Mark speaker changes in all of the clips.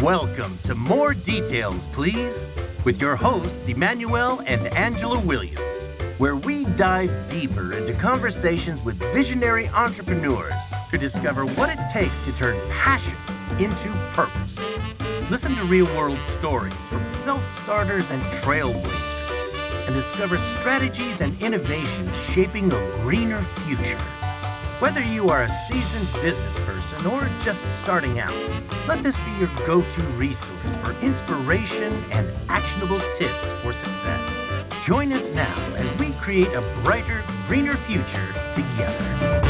Speaker 1: Welcome to More Details, Please, with your hosts, Emmanuel and Angela Williams, where we dive deeper into conversations with visionary entrepreneurs to discover what it takes to turn passion into purpose. Listen to real world stories from self starters and trailblazers and discover strategies and innovations shaping a greener future. Whether you are a seasoned business person or just starting out, let this be your go to resource for inspiration and actionable tips for success. Join us now as we create a brighter, greener future together.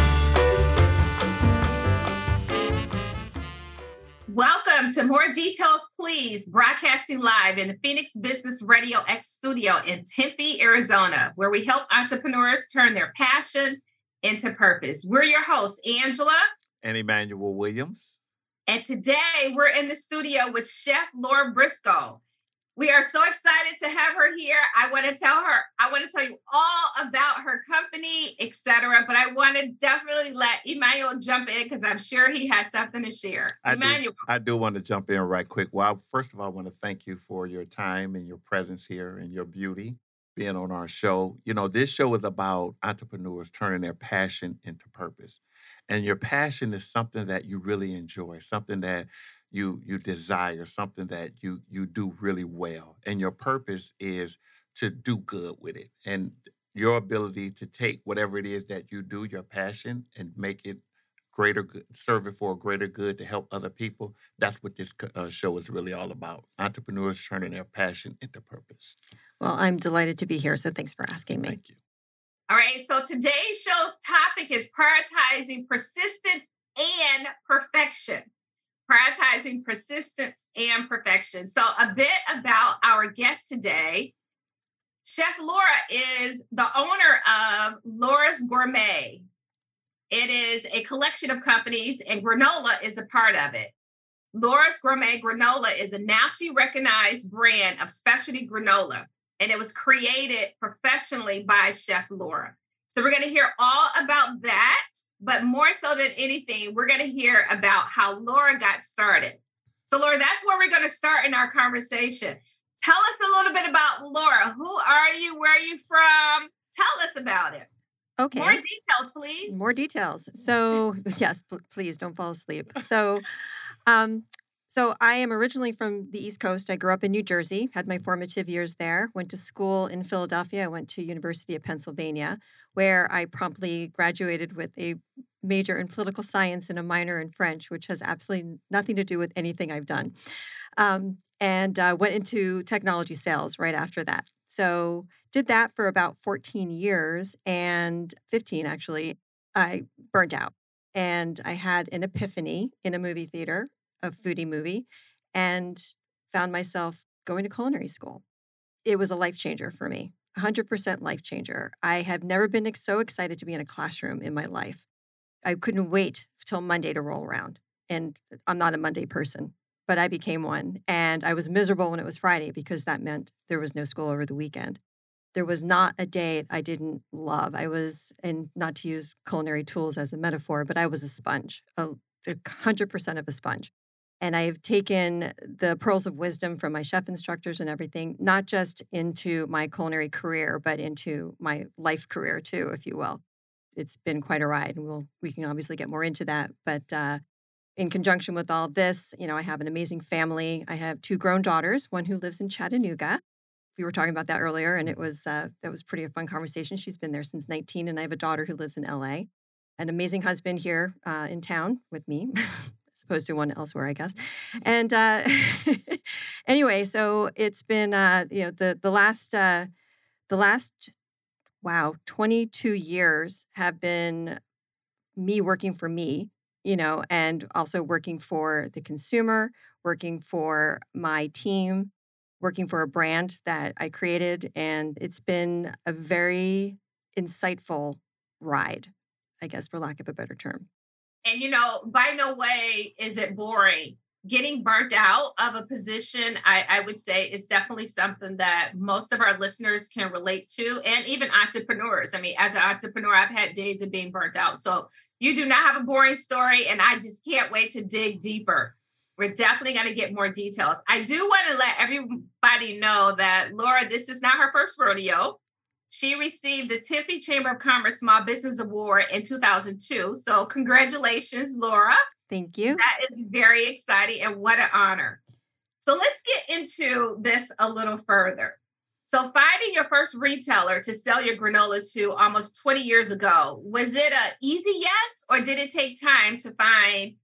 Speaker 2: Welcome to More Details, Please, broadcasting live in the Phoenix Business Radio X studio in Tempe, Arizona, where we help entrepreneurs turn their passion into purpose. We're your hosts, Angela
Speaker 3: and Emmanuel Williams.
Speaker 2: And today we're in the studio with Chef Laura Briscoe. We are so excited to have her here. I want to tell her, I want to tell you all about her company, etc. But I want to definitely let Emmanuel jump in because I'm sure he has something to share.
Speaker 3: I
Speaker 2: Emmanuel.
Speaker 3: Do, I do want to jump in right quick. Well, first of all, I want to thank you for your time and your presence here and your beauty being on our show. You know, this show is about entrepreneurs turning their passion into purpose. And your passion is something that you really enjoy, something that you you desire, something that you you do really well. And your purpose is to do good with it. And your ability to take whatever it is that you do, your passion, and make it greater good, serve it for a greater good to help other people. That's what this uh, show is really all about. Entrepreneurs turning their passion into purpose.
Speaker 4: Well, I'm delighted to be here. So thanks for asking me.
Speaker 3: Thank you.
Speaker 2: All right. So today's show's topic is prioritizing persistence and perfection. Prioritizing persistence and perfection. So, a bit about our guest today. Chef Laura is the owner of Laura's Gourmet. It is a collection of companies, and granola is a part of it. Laura's Gourmet Granola is a nationally recognized brand of specialty granola and it was created professionally by Chef Laura. So we're going to hear all about that, but more so than anything, we're going to hear about how Laura got started. So, Laura, that's where we're going to start in our conversation. Tell us a little bit about Laura. Who are you? Where are you from? Tell us about it.
Speaker 4: Okay.
Speaker 2: More details, please.
Speaker 4: More details. So, yes, please don't fall asleep. So, um, so I am originally from the East Coast. I grew up in New Jersey, had my formative years there, went to school in Philadelphia. I went to University of Pennsylvania, where I promptly graduated with a major in political science and a minor in French, which has absolutely nothing to do with anything I've done. Um, and uh, went into technology sales right after that. So did that for about 14 years and 15 actually. I burnt out and I had an epiphany in a movie theater a foodie movie and found myself going to culinary school. It was a life changer for me, 100% life changer. I have never been so excited to be in a classroom in my life. I couldn't wait till Monday to roll around. And I'm not a Monday person, but I became one. And I was miserable when it was Friday because that meant there was no school over the weekend. There was not a day I didn't love. I was, and not to use culinary tools as a metaphor, but I was a sponge, a, 100% of a sponge. And I've taken the pearls of wisdom from my chef instructors and everything, not just into my culinary career, but into my life career too, if you will. It's been quite a ride, and we'll we can obviously get more into that. But uh, in conjunction with all this, you know, I have an amazing family. I have two grown daughters, one who lives in Chattanooga. We were talking about that earlier, and it was uh, that was pretty a fun conversation. She's been there since 19, and I have a daughter who lives in LA. An amazing husband here uh, in town with me, opposed to one elsewhere, I guess. And uh, anyway, so it's been uh, you know the the last uh, the last wow 22 years have been me working for me, you know, and also working for the consumer, working for my team, working for a brand that I created, and it's been a very insightful ride, I guess, for lack of a better term.
Speaker 2: And you know, by no way is it boring. getting burnt out of a position, I, I, would say is definitely something that most of our listeners can relate to, and even entrepreneurs. I mean, as an entrepreneur, I've had days of being burnt out. So you do not have a boring story, and I just can't wait to dig deeper. We're definitely going to get more details. I do want to let everybody know that Laura, this is not her first rodeo. She received the Tempe Chamber of Commerce Small Business Award in 2002. So, congratulations, Laura.
Speaker 4: Thank you.
Speaker 2: That is very exciting and what an honor. So, let's get into this a little further. So, finding your first retailer to sell your granola to almost 20 years ago, was it a easy yes or did it take time to find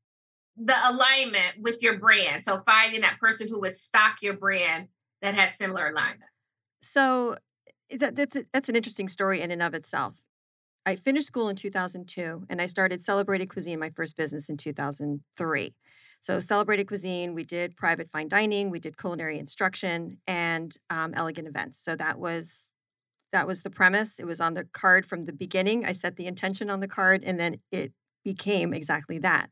Speaker 2: the alignment with your brand? So, finding that person who would stock your brand that had similar alignment.
Speaker 4: So, that, that's a, that's an interesting story in and of itself. I finished school in 2002 and I started Celebrated Cuisine, my first business, in 2003. So, Celebrated Cuisine, we did private fine dining, we did culinary instruction, and um, elegant events. So that was that was the premise. It was on the card from the beginning. I set the intention on the card, and then it became exactly that.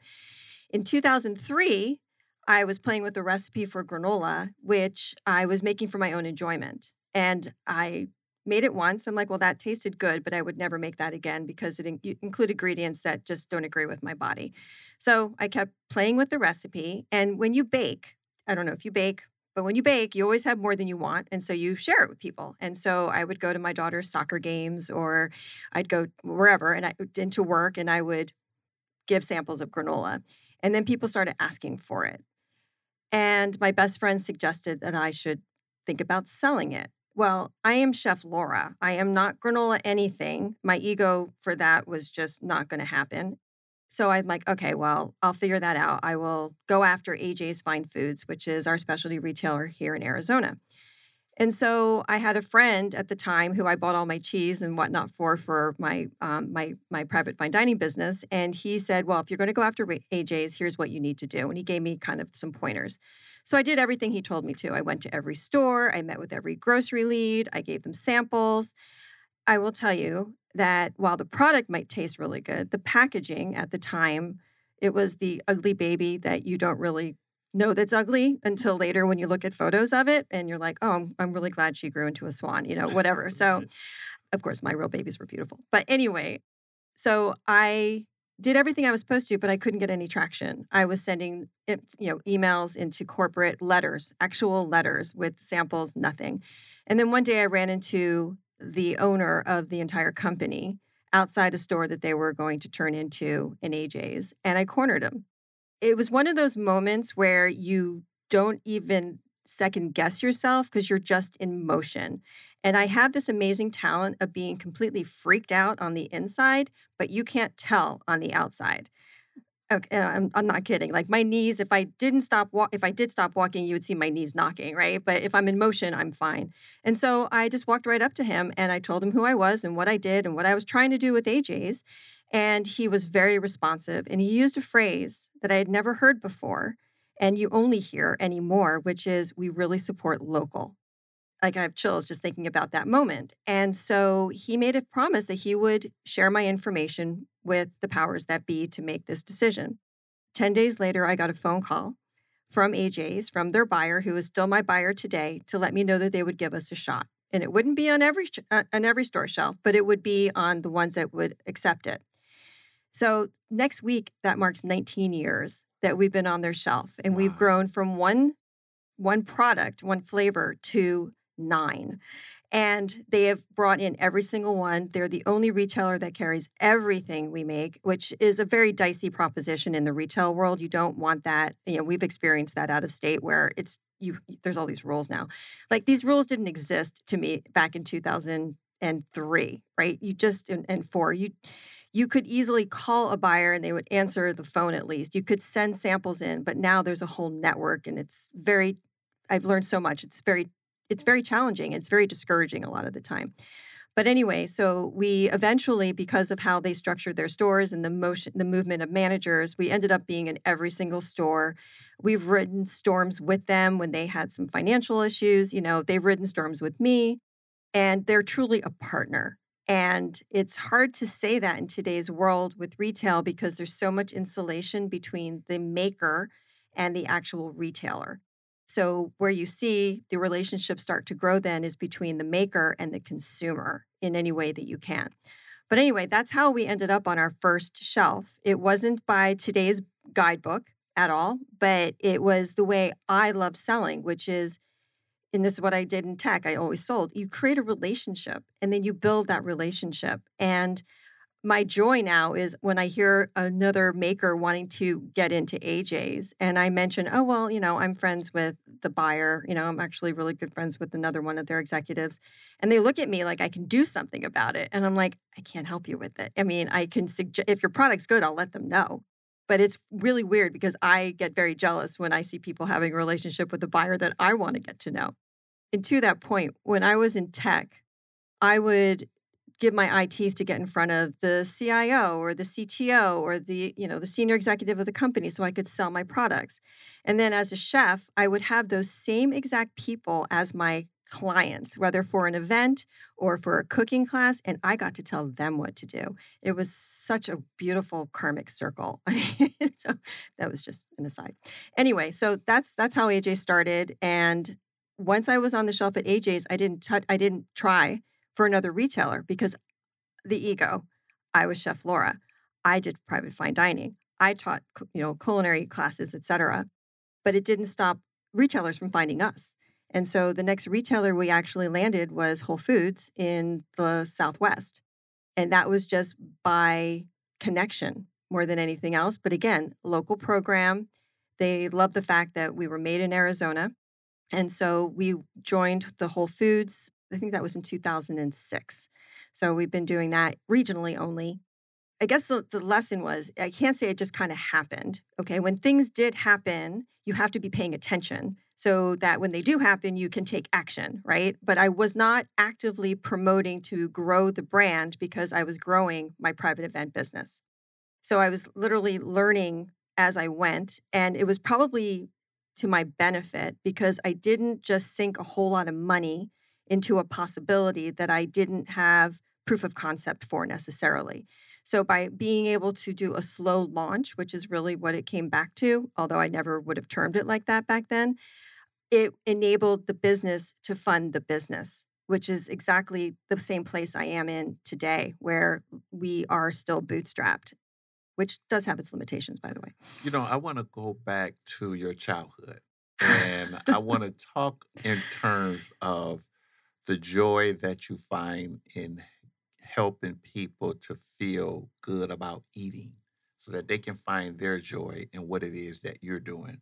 Speaker 4: In 2003, I was playing with the recipe for granola, which I was making for my own enjoyment. And I made it once. I'm like, well, that tasted good, but I would never make that again because it in- included ingredients that just don't agree with my body. So I kept playing with the recipe. And when you bake, I don't know if you bake, but when you bake, you always have more than you want. And so you share it with people. And so I would go to my daughter's soccer games or I'd go wherever and I into work and I would give samples of granola. And then people started asking for it. And my best friend suggested that I should think about selling it. Well, I am Chef Laura. I am not granola anything. My ego for that was just not going to happen. So I'm like, okay, well, I'll figure that out. I will go after AJ's Fine Foods, which is our specialty retailer here in Arizona. And so I had a friend at the time who I bought all my cheese and whatnot for for my um, my my private fine dining business, and he said, "Well, if you're going to go after AJ's, here's what you need to do." And he gave me kind of some pointers. So I did everything he told me to. I went to every store, I met with every grocery lead, I gave them samples. I will tell you that while the product might taste really good, the packaging at the time it was the ugly baby that you don't really know that's ugly until later when you look at photos of it and you're like, oh, I'm, I'm really glad she grew into a swan, you know, whatever. So, of course, my real babies were beautiful. But anyway, so I did everything I was supposed to, but I couldn't get any traction. I was sending you know emails into corporate letters, actual letters with samples, nothing. And then one day I ran into the owner of the entire company outside a store that they were going to turn into an AJ's, and I cornered him it was one of those moments where you don't even second guess yourself because you're just in motion. And I have this amazing talent of being completely freaked out on the inside, but you can't tell on the outside. Okay, uh, I'm, I'm not kidding. Like my knees, if I didn't stop, wa- if I did stop walking, you would see my knees knocking, right? But if I'm in motion, I'm fine. And so I just walked right up to him and I told him who I was and what I did and what I was trying to do with AJ's. And he was very responsive. And he used a phrase that I had never heard before and you only hear anymore, which is we really support local. Like I have chills just thinking about that moment. And so he made a promise that he would share my information with the powers that be to make this decision. 10 days later, I got a phone call from AJ's, from their buyer, who is still my buyer today, to let me know that they would give us a shot. And it wouldn't be on every uh, on every store shelf, but it would be on the ones that would accept it. So next week, that marks 19 years that we've been on their shelf, and wow. we've grown from one one product, one flavor to nine. And they have brought in every single one. They're the only retailer that carries everything we make, which is a very dicey proposition in the retail world. You don't want that. You know, we've experienced that out of state where it's you there's all these rules now. Like these rules didn't exist to me back in 2003, right? You just and, and four, you you could easily call a buyer and they would answer the phone at least. You could send samples in, but now there's a whole network and it's very I've learned so much. It's very it's very challenging. It's very discouraging a lot of the time. But anyway, so we eventually, because of how they structured their stores and the motion, the movement of managers, we ended up being in every single store. We've ridden storms with them when they had some financial issues. You know, they've ridden storms with me, and they're truly a partner. And it's hard to say that in today's world with retail because there's so much insulation between the maker and the actual retailer. So, where you see the relationship start to grow then is between the maker and the consumer in any way that you can. But anyway, that's how we ended up on our first shelf. It wasn't by today's guidebook at all, but it was the way I love selling, which is, and this is what I did in tech, I always sold. You create a relationship and then you build that relationship. And my joy now is when I hear another maker wanting to get into AJ's and I mention, oh, well, you know, I'm friends with the buyer. You know, I'm actually really good friends with another one of their executives. And they look at me like I can do something about it. And I'm like, I can't help you with it. I mean, I can suggest, if your product's good, I'll let them know. But it's really weird because I get very jealous when I see people having a relationship with a buyer that I want to get to know. And to that point, when I was in tech, I would give my eye teeth to get in front of the CIO or the CTO or the you know the senior executive of the company so I could sell my products. And then as a chef, I would have those same exact people as my clients, whether for an event or for a cooking class, and I got to tell them what to do. It was such a beautiful karmic circle. so that was just an aside. Anyway, so that's that's how AJ started. And once I was on the shelf at AJ's, I didn't touch, I didn't try for another retailer because the ego. I was Chef Laura. I did private fine dining. I taught, you know, culinary classes, etc. But it didn't stop retailers from finding us. And so the next retailer we actually landed was Whole Foods in the Southwest. And that was just by connection more than anything else. But again, local program. They loved the fact that we were made in Arizona. And so we joined the Whole Foods I think that was in 2006. So we've been doing that regionally only. I guess the, the lesson was I can't say it just kind of happened. Okay. When things did happen, you have to be paying attention so that when they do happen, you can take action, right? But I was not actively promoting to grow the brand because I was growing my private event business. So I was literally learning as I went. And it was probably to my benefit because I didn't just sink a whole lot of money into a possibility that I didn't have proof of concept for necessarily. So by being able to do a slow launch, which is really what it came back to, although I never would have termed it like that back then, it enabled the business to fund the business, which is exactly the same place I am in today, where we are still bootstrapped, which does have its limitations, by the way.
Speaker 3: You know, I want to go back to your childhood and I want to talk in terms of the joy that you find in helping people to feel good about eating so that they can find their joy in what it is that you're doing.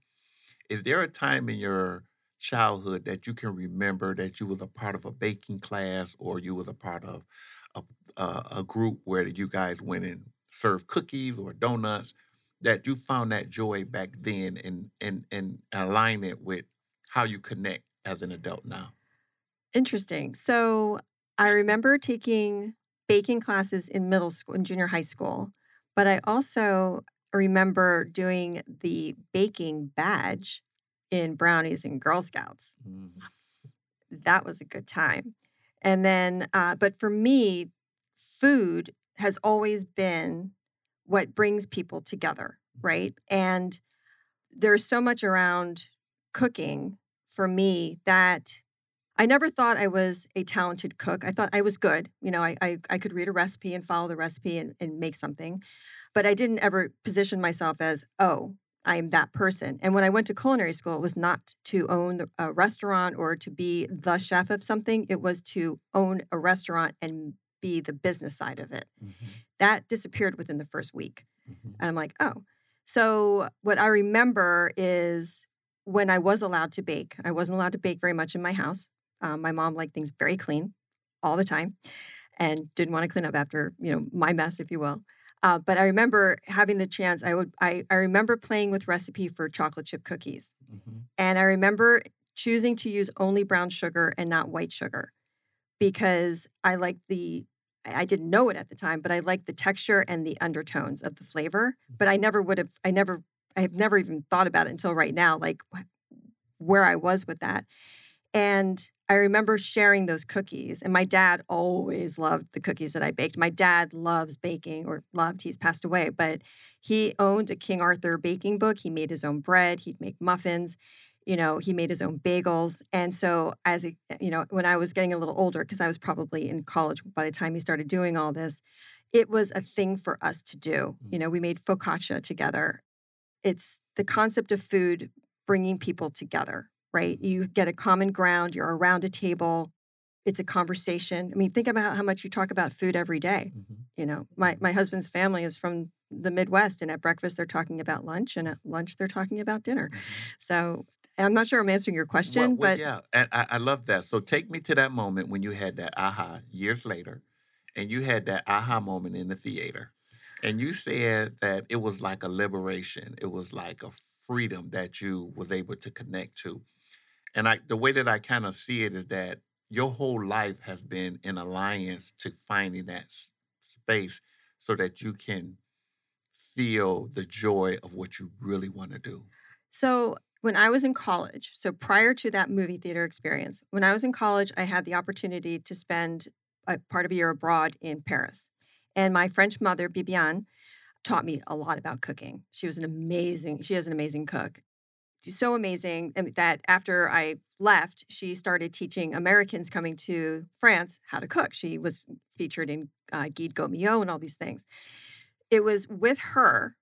Speaker 3: Is there a time in your childhood that you can remember that you was a part of a baking class or you was a part of a, a, a group where you guys went and served cookies or donuts that you found that joy back then and and and align it with how you connect as an adult now?
Speaker 4: Interesting. So I remember taking baking classes in middle school and junior high school, but I also remember doing the baking badge in brownies and Girl Scouts. Mm. That was a good time. And then, uh, but for me, food has always been what brings people together, right? And there's so much around cooking for me that I never thought I was a talented cook. I thought I was good. You know, I, I, I could read a recipe and follow the recipe and, and make something. But I didn't ever position myself as, oh, I am that person. And when I went to culinary school, it was not to own a restaurant or to be the chef of something. It was to own a restaurant and be the business side of it. Mm-hmm. That disappeared within the first week. Mm-hmm. And I'm like, oh. So what I remember is when I was allowed to bake, I wasn't allowed to bake very much in my house. Um, my mom liked things very clean all the time and didn't want to clean up after, you know, my mess, if you will. Uh, but I remember having the chance. I would. I, I remember playing with recipe for chocolate chip cookies, mm-hmm. and I remember choosing to use only brown sugar and not white sugar because I liked the. I didn't know it at the time, but I liked the texture and the undertones of the flavor. But I never would have. I never. I have never even thought about it until right now, like where I was with that. And I remember sharing those cookies, and my dad always loved the cookies that I baked. My dad loves baking, or loved, he's passed away, but he owned a King Arthur baking book. He made his own bread, he'd make muffins, you know, he made his own bagels. And so, as a, you know, when I was getting a little older, because I was probably in college by the time he started doing all this, it was a thing for us to do. Mm-hmm. You know, we made focaccia together. It's the concept of food bringing people together right? You get a common ground, you're around a table, it's a conversation. I mean, think about how much you talk about food every day. Mm-hmm. You know, my, my husband's family is from the Midwest, and at breakfast, they're talking about lunch, and at lunch, they're talking about dinner. Mm-hmm. So I'm not sure I'm answering your question, well, well,
Speaker 3: but yeah, and I, I love that. So take me to that moment when you had that aha years later, and you had that aha moment in the theater, and you said that it was like a liberation. It was like a freedom that you was able to connect to. And I, the way that I kind of see it is that your whole life has been in alliance to finding that space so that you can feel the joy of what you really want to do.
Speaker 4: So, when I was in college, so prior to that movie theater experience, when I was in college, I had the opportunity to spend a part of a year abroad in Paris. And my French mother, Bibiane, taught me a lot about cooking. She was an amazing, she is an amazing cook so amazing that after I left, she started teaching Americans coming to France how to cook. She was featured in uh, Guide Gault Millau and all these things. It was with her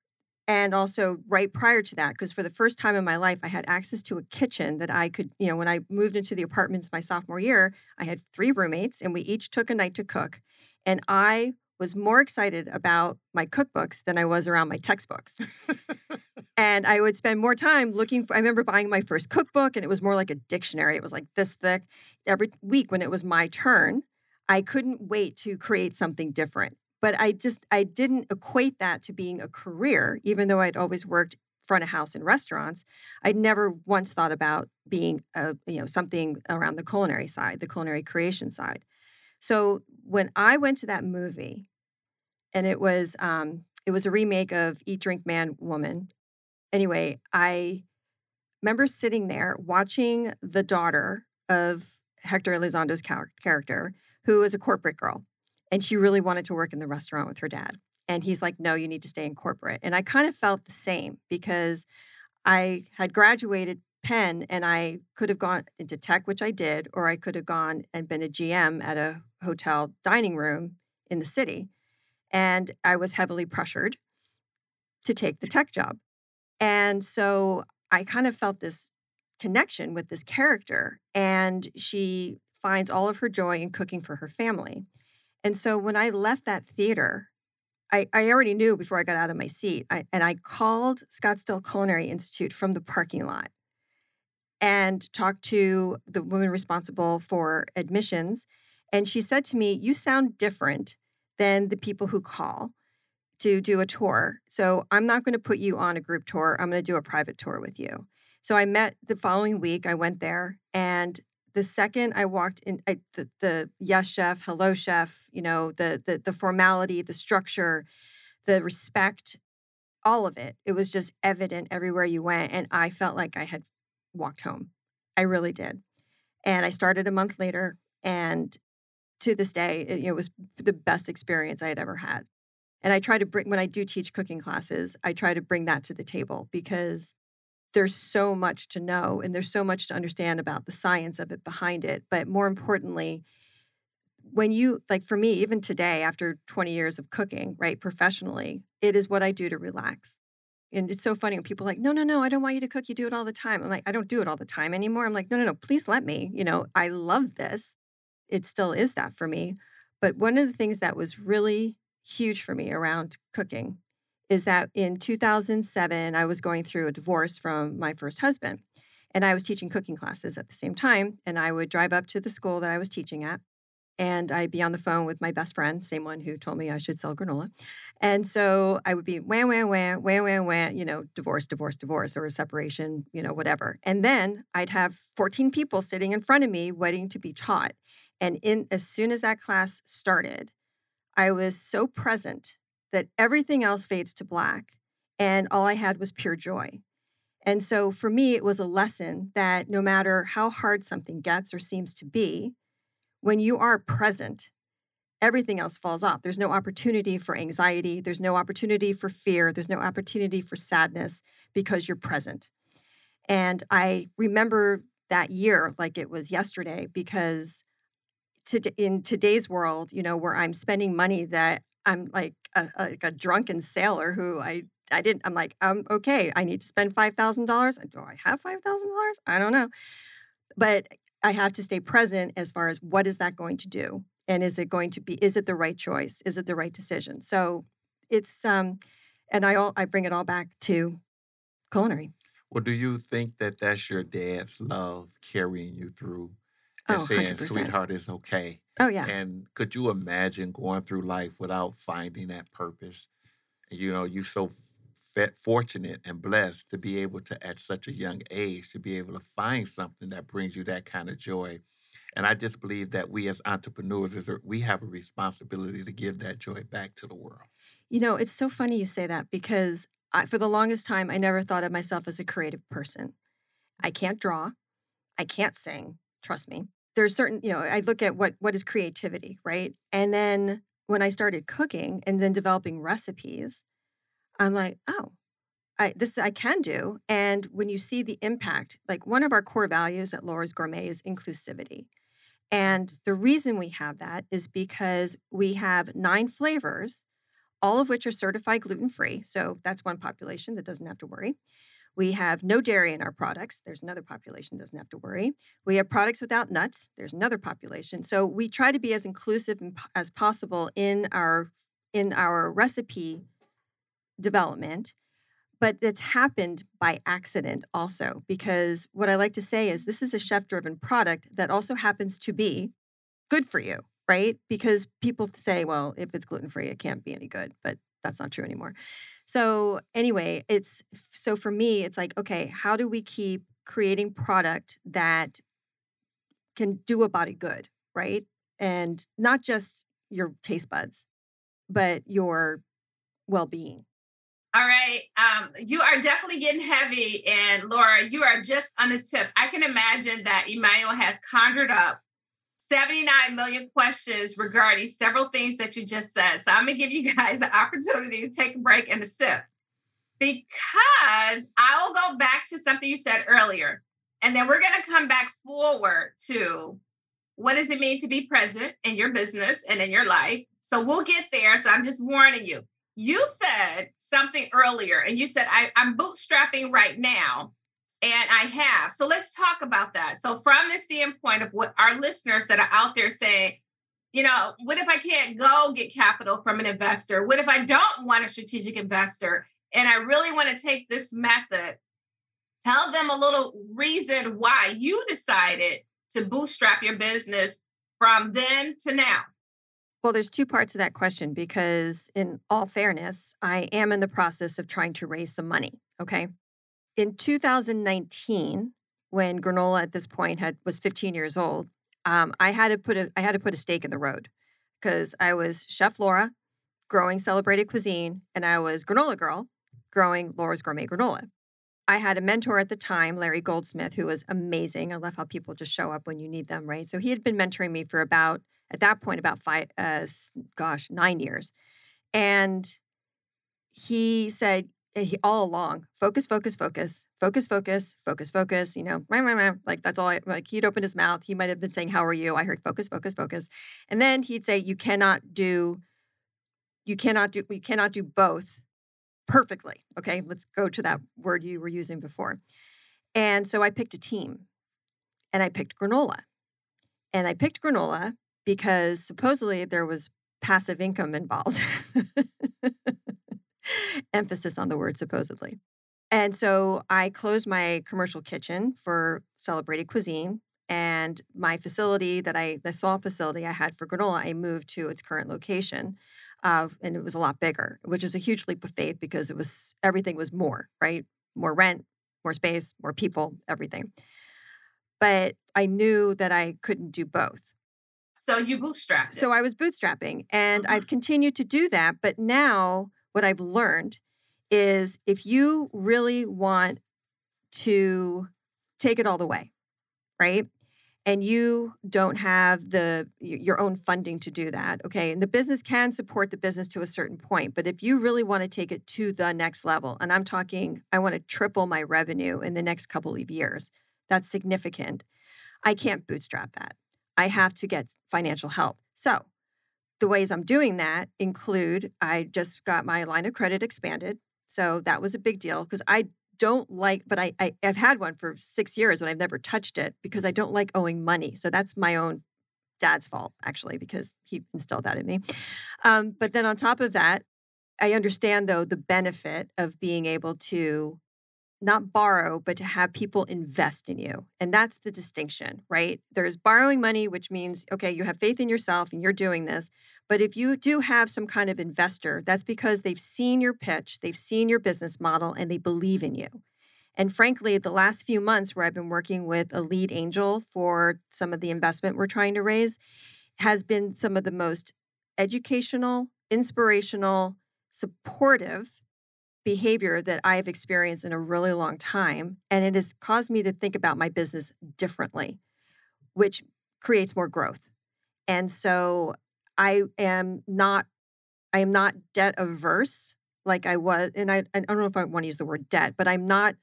Speaker 4: and also right prior to that because for the first time in my life i had access to a kitchen that i could you know when i moved into the apartments my sophomore year i had three roommates and we each took a night to cook and i was more excited about my cookbooks than I was around my textbooks. and I would spend more time looking for, I remember buying my first cookbook and it was more like a dictionary. It was like this thick. Every week when it was my turn, I couldn't wait to create something different. But I just, I didn't equate that to being a career, even though I'd always worked front of house in restaurants. I'd never once thought about being a, you know, something around the culinary side, the culinary creation side. So when I went to that movie, and it was um, it was a remake of Eat, Drink, Man, Woman. Anyway, I remember sitting there watching the daughter of Hector Elizondo's character, who was a corporate girl, and she really wanted to work in the restaurant with her dad. And he's like, "No, you need to stay in corporate." And I kind of felt the same because I had graduated Penn and I could have gone into tech, which I did, or I could have gone and been a GM at a hotel dining room in the city. And I was heavily pressured to take the tech job. And so I kind of felt this connection with this character. And she finds all of her joy in cooking for her family. And so when I left that theater, I, I already knew before I got out of my seat, I, and I called Scottsdale Culinary Institute from the parking lot and talked to the woman responsible for admissions. And she said to me, You sound different than the people who call to do a tour. So I'm not going to put you on a group tour. I'm going to do a private tour with you. So I met the following week. I went there, and the second I walked in, I, the, the yes chef, hello chef, you know, the, the the formality, the structure, the respect, all of it. It was just evident everywhere you went, and I felt like I had walked home. I really did. And I started a month later, and to this day, it, it was the best experience I had ever had. And I try to bring when I do teach cooking classes, I try to bring that to the table because there's so much to know and there's so much to understand about the science of it behind it. But more importantly, when you like for me, even today, after 20 years of cooking, right, professionally, it is what I do to relax. And it's so funny when people are like, no, no, no, I don't want you to cook. You do it all the time. I'm like, I don't do it all the time anymore. I'm like, no, no, no, please let me. You know, I love this. It still is that for me. But one of the things that was really huge for me around cooking is that in 2007, I was going through a divorce from my first husband. And I was teaching cooking classes at the same time. And I would drive up to the school that I was teaching at and I'd be on the phone with my best friend, same one who told me I should sell granola. And so I would be wham, wham, wham, wham, wham, wham, you know, divorce, divorce, divorce, or a separation, you know, whatever. And then I'd have 14 people sitting in front of me waiting to be taught. And in as soon as that class started, I was so present that everything else fades to black. And all I had was pure joy. And so for me, it was a lesson that no matter how hard something gets or seems to be, when you are present, everything else falls off. There's no opportunity for anxiety. There's no opportunity for fear. There's no opportunity for sadness because you're present. And I remember that year like it was yesterday because to, in today's world, you know, where I'm spending money that I'm like a, a, like a drunken sailor who I I didn't. I'm like, um, okay, I need to spend five thousand dollars. Do I have five thousand dollars? I don't know, but I have to stay present as far as what is that going to do, and is it going to be? Is it the right choice? Is it the right decision? So it's um, and I all I bring it all back to culinary.
Speaker 3: Well, do you think that that's your dad's love carrying you through and
Speaker 4: Oh,
Speaker 3: saying,
Speaker 4: 100%.
Speaker 3: sweetheart, it's okay?
Speaker 4: Oh yeah.
Speaker 3: And could you imagine going through life without finding that purpose? You know, you're so fortunate and blessed to be able to, at such a young age, to be able to find something that brings you that kind of joy. And I just believe that we as entrepreneurs, we have a responsibility to give that joy back to the world.
Speaker 4: You know, it's so funny you say that because I, for the longest time, I never thought of myself as a creative person. I can't draw. I can't sing. Trust me. There's certain, you know, I look at what what is creativity, right? And then when I started cooking and then developing recipes, I'm like, oh, I this I can do. And when you see the impact, like one of our core values at Laura's Gourmet is inclusivity. And the reason we have that is because we have nine flavors all of which are certified gluten free. So that's one population that doesn't have to worry. We have no dairy in our products. There's another population doesn't have to worry. We have products without nuts. There's another population. So we try to be as inclusive as possible in our in our recipe development. But it's happened by accident also, because what I like to say is this is a chef driven product that also happens to be good for you, right? Because people say, well, if it's gluten free, it can't be any good, but that's not true anymore. So, anyway, it's so for me, it's like, okay, how do we keep creating product that can do a body good, right? And not just your taste buds, but your well being.
Speaker 2: All right. Um, you are definitely getting heavy. And Laura, you are just on the tip. I can imagine that Emmanuel has conjured up 79 million questions regarding several things that you just said. So I'm going to give you guys an opportunity to take a break and a sip because I will go back to something you said earlier. And then we're going to come back forward to what does it mean to be present in your business and in your life. So we'll get there. So I'm just warning you. You said something earlier, and you said, I, I'm bootstrapping right now. And I have. So let's talk about that. So, from the standpoint of what our listeners that are out there saying, you know, what if I can't go get capital from an investor? What if I don't want a strategic investor and I really want to take this method? Tell them a little reason why you decided to bootstrap your business from then to now.
Speaker 4: Well, there's two parts to that question because, in all fairness, I am in the process of trying to raise some money. Okay. In 2019, when granola at this point had was 15 years old, um, I had to put a I had to put a stake in the road because I was Chef Laura, growing celebrated cuisine, and I was granola girl, growing Laura's gourmet granola. I had a mentor at the time, Larry Goldsmith, who was amazing. I love how people just show up when you need them, right? So he had been mentoring me for about at that point about five, uh, gosh, nine years, and he said Eh, he, all along, focus, focus, focus, focus, focus, focus, focus. You know, meh, meh, meh, like that's all. I, like he'd open his mouth, he might have been saying, "How are you?" I heard focus, focus, focus, and then he'd say, "You cannot do, you cannot do, you cannot do both perfectly." Okay, let's go to that word you were using before. And so I picked a team, and I picked granola, and I picked granola because supposedly there was passive income involved. Emphasis on the word supposedly. And so I closed my commercial kitchen for celebrated cuisine. And my facility that I, the small facility I had for granola, I moved to its current location. Uh, and it was a lot bigger, which is a huge leap of faith because it was everything was more, right? More rent, more space, more people, everything. But I knew that I couldn't do both.
Speaker 2: So you bootstrapped it.
Speaker 4: So I was bootstrapping and
Speaker 2: Mhm.
Speaker 4: I've continued to do that. But now what I've learned is if you really want to take it all the way, right? And you don't have the your own funding to do that, okay? And the business can support the business to a certain point, but if you really want to take it to the next level, and I'm talking I want to triple my revenue in the next couple of years. That's significant. I can't bootstrap that. I have to get financial help. So, the ways I'm doing that include I just got my line of credit expanded. So that was a big deal because I don't like, but I, I have had one for six years and I've never touched it because I don't like owing money. So that's my own dad's fault actually because he instilled that in me. Um, but then on top of that, I understand though the benefit of being able to not borrow, but to have people invest in you. And that's the distinction, right? There's borrowing money, which means, okay, you have faith in yourself and you're doing this. But if you do have some kind of investor, that's because they've seen your pitch, they've seen your business model, and they believe in you. And frankly, the last few months where I've been working with a lead angel for some of the investment we're trying to raise has been some of the most educational, inspirational, supportive behavior that I have experienced in a really long time. And it has caused me to think about my business differently, which creates more growth. And so I am not, I am not debt averse like I was. And I, I don't know if I want to use the word debt, but I'm not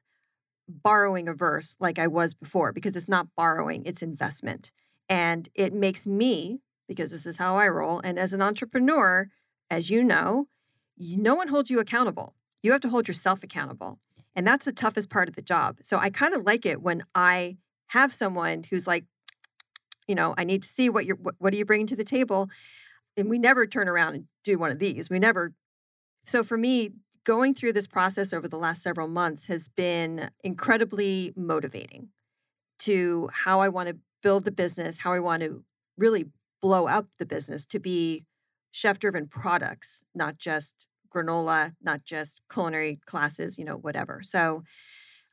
Speaker 4: borrowing averse like I was before because it's not borrowing, it's investment. And it makes me, because this is how I roll, and as an entrepreneur, as you know, no one holds you accountable you have to hold yourself accountable. And that's the toughest part of the job. So I kind of like it when I have someone who's like, you know, I need to see what you're, what, what are you bringing to the table? And we never turn around and do one of these. We never. So for me, going through this process over the last several months has been incredibly motivating to how I want to build the business, how I want to really blow up the business to be chef driven products, not just granola, not just culinary classes, you know, whatever. So,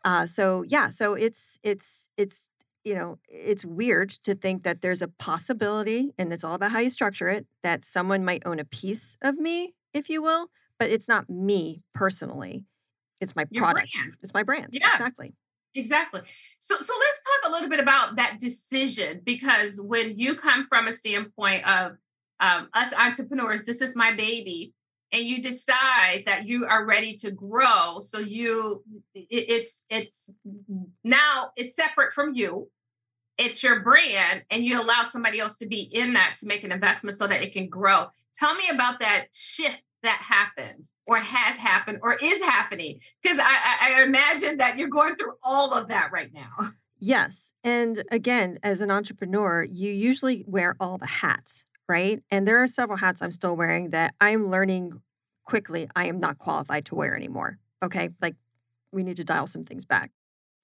Speaker 4: uh, so yeah, so it's it's it's you know it's weird to think that there's a possibility, and it's all about how you structure it, that someone might own a piece of me, if you will, but it's not me personally. It's my Your product. Brand. It's my brand. Yeah, exactly.
Speaker 2: Exactly. So so let's talk a little bit about that decision because when you come from a standpoint of um, us entrepreneurs, this is my baby and you decide that you are ready to grow so you it's it's now it's separate from you. It's your brand and you allow somebody else to be in that to make an investment so that it can grow. Tell me about that shift that happens or has happened or is happening because I, I imagine that you're going through all of that right now.
Speaker 4: Yes and again as an entrepreneur you usually wear all the hats right? And there are several hats I'm still wearing that I'm learning quickly I am not qualified to wear anymore. Okay. Like we need to dial some things back.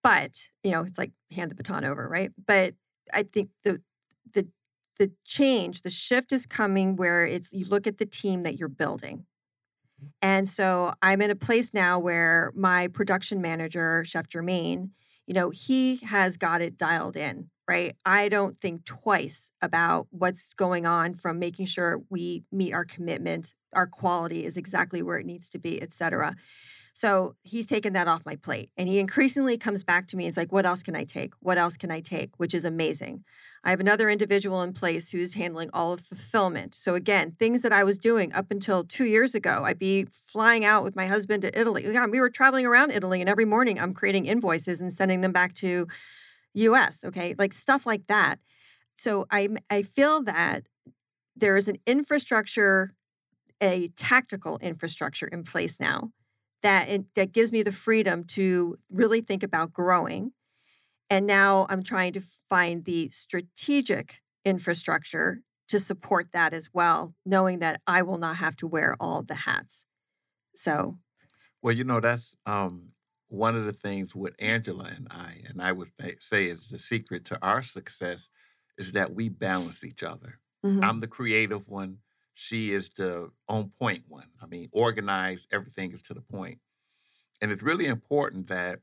Speaker 4: But, you know, it's like hand the baton over, right? But I think the the the change, the shift is coming where it's you look at the team that you're building. Mm-hmm. And so I'm in a place now where my production manager, Chef Germain, you know, he has got it dialed in right? I don't think twice about what's going on from making sure we meet our commitment, our quality is exactly where it needs to be, et cetera. So he's taken that off my plate. And he increasingly comes back to me. It's like, what else can I take? What else can I take? Which is amazing. I have another individual in place who's handling all of fulfillment. So again, things that I was doing up until two years ago, I'd be flying out with my husband to Italy. Yeah, we were traveling around Italy, and every morning I'm creating invoices and sending them back to US, okay? Like stuff like that. So I I feel that there is an infrastructure a tactical infrastructure in place now that it, that gives me the freedom to really think about growing. And now I'm trying to find the strategic infrastructure to support that as well, knowing that I will not have to wear all the hats. So,
Speaker 3: well, you know, that's um, one of the things with Angela and I, and I would say is the secret to our success, is that we balance each other. Mm-hmm. I'm the creative one. She is the on point one. I mean, organized, everything is to the point. And it's really important that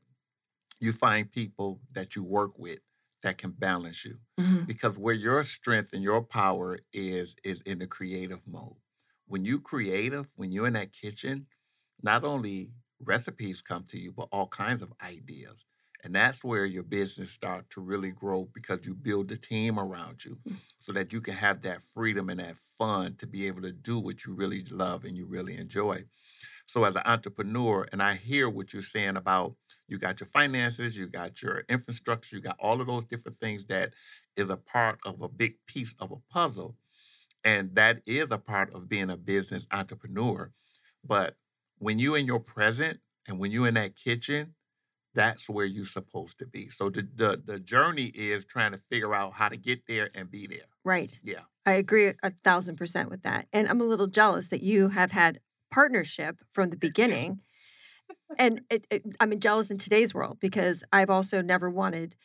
Speaker 3: you find people that you work with that can balance you. Mm-hmm. Because where your strength and your power is, is in the creative mode. When you creative, when you're in that kitchen, not only recipes come to you, but all kinds of ideas. And that's where your business start to really grow because you build a team around you
Speaker 4: Mm.
Speaker 3: so that you can have that freedom and that fun to be able to do what you really love and you really enjoy. So as an entrepreneur, and I hear what you're saying about you got your finances, you got your infrastructure, you got all of those different things that is a part of a big piece of a puzzle. And that is a part of being a business entrepreneur. But when you're in your present and when you're in that kitchen, that's where you're supposed to be. So the, the the journey is trying to figure out how to get there and be there.
Speaker 4: Right.
Speaker 3: Yeah.
Speaker 4: I agree a thousand percent with that. And I'm a little jealous that you have had partnership from the beginning. and it, it, I'm jealous in today's world because I've also never wanted.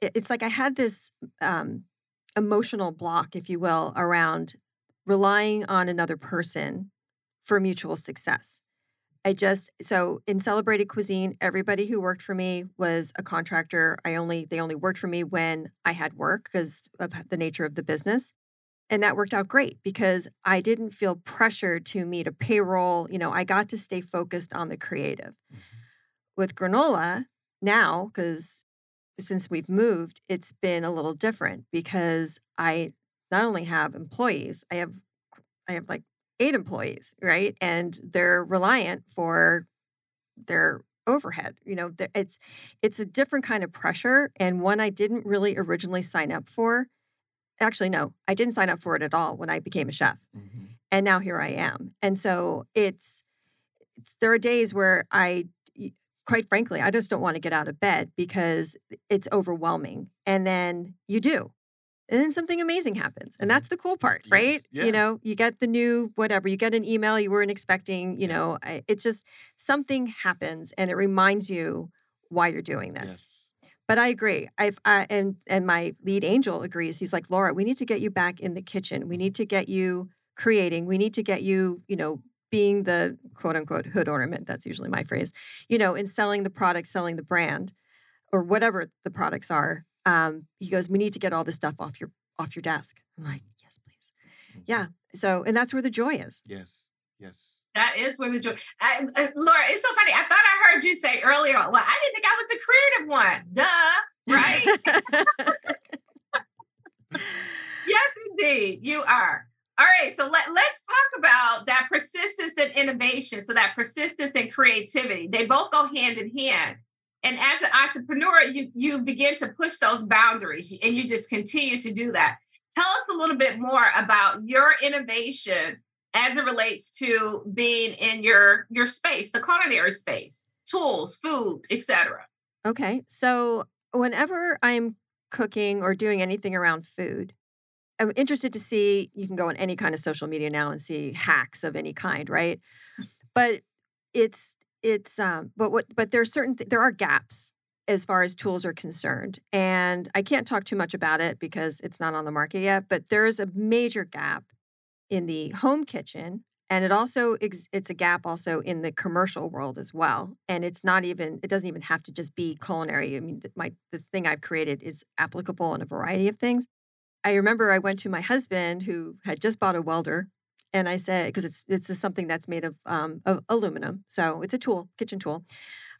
Speaker 4: it- It's like I had this um, emotional block, if you will, around relying on another person for mutual success. I just so in celebrated cuisine, everybody who worked for me was a contractor. I only they only worked for me when I had work because of the nature of the business. And that worked out great because I didn't feel pressured to meet a payroll. You know, I got to stay focused on the creative. Mm-hmm. With granola now, because since we've moved, it's been a little different because I not only have employees, I have I have like eight employees, right? And they're reliant for their overhead. You know, it's it's a different kind of pressure and one I didn't really originally sign up for. Actually, no, I didn't sign up for it at all when I became a chef.
Speaker 3: Mhm.
Speaker 4: And now here I am. And so it's it's there are days where I quite frankly, I just don't want to get out of bed because it's overwhelming. And then you do. And then something amazing happens. And
Speaker 3: Mhm.
Speaker 4: that's the cool part,
Speaker 3: Yes,
Speaker 4: right? You know, you get the new whatever, you get an email you weren't expecting, you know, I, it's just something happens and it reminds you why you're doing this.
Speaker 3: Yes.
Speaker 4: But I agree. I've I, and and my lead angel agrees. He's like, Laura, we need to get you back in the kitchen. We need to get you creating. We need to get you, you know, being the quote unquote hood ornament. That's usually my phrase. You know, in selling the product, selling the brand, or whatever the products are. Um, he goes, we need to get all this stuff off your off your desk. I'm like, yes, please.
Speaker 3: Mhm.
Speaker 4: Yeah. So, and that's where the joy is.
Speaker 3: Yes. Yes.
Speaker 2: That is where the joy. I, uh, Laura, it's so funny. I thought I heard you say earlier, well, I didn't think I was a creative one. Duh. Right? yes, indeed. You are. All right. So let, let's talk about that persistence and innovation. So that persistence and creativity, they both go hand in hand. And as an entrepreneur, you you begin to push those boundaries and you just continue to do that. Tell us a little bit more about your innovation as it relates to being in your your space, the culinary space, tools, food, etc.
Speaker 4: Okay. So whenever I'm cooking or doing anything around food, I'm interested to see you can go on any kind of social media now and see hacks of any kind, right? Mm. But it's it's um but what but there's certain th- there are gaps as far as tools are concerned and I can't talk too much about it because it's not on the market yet, but there is a major gap in the home kitchen and it also it's a gap also in the commercial world as well and it's not even it doesn't even have to just be culinary. I mean my the thing i've created is applicable in a variety of things. I remember i went to my husband who had just bought a welder and i said because it's it's something that's made of um of aluminum so it's a tool kitchen tool.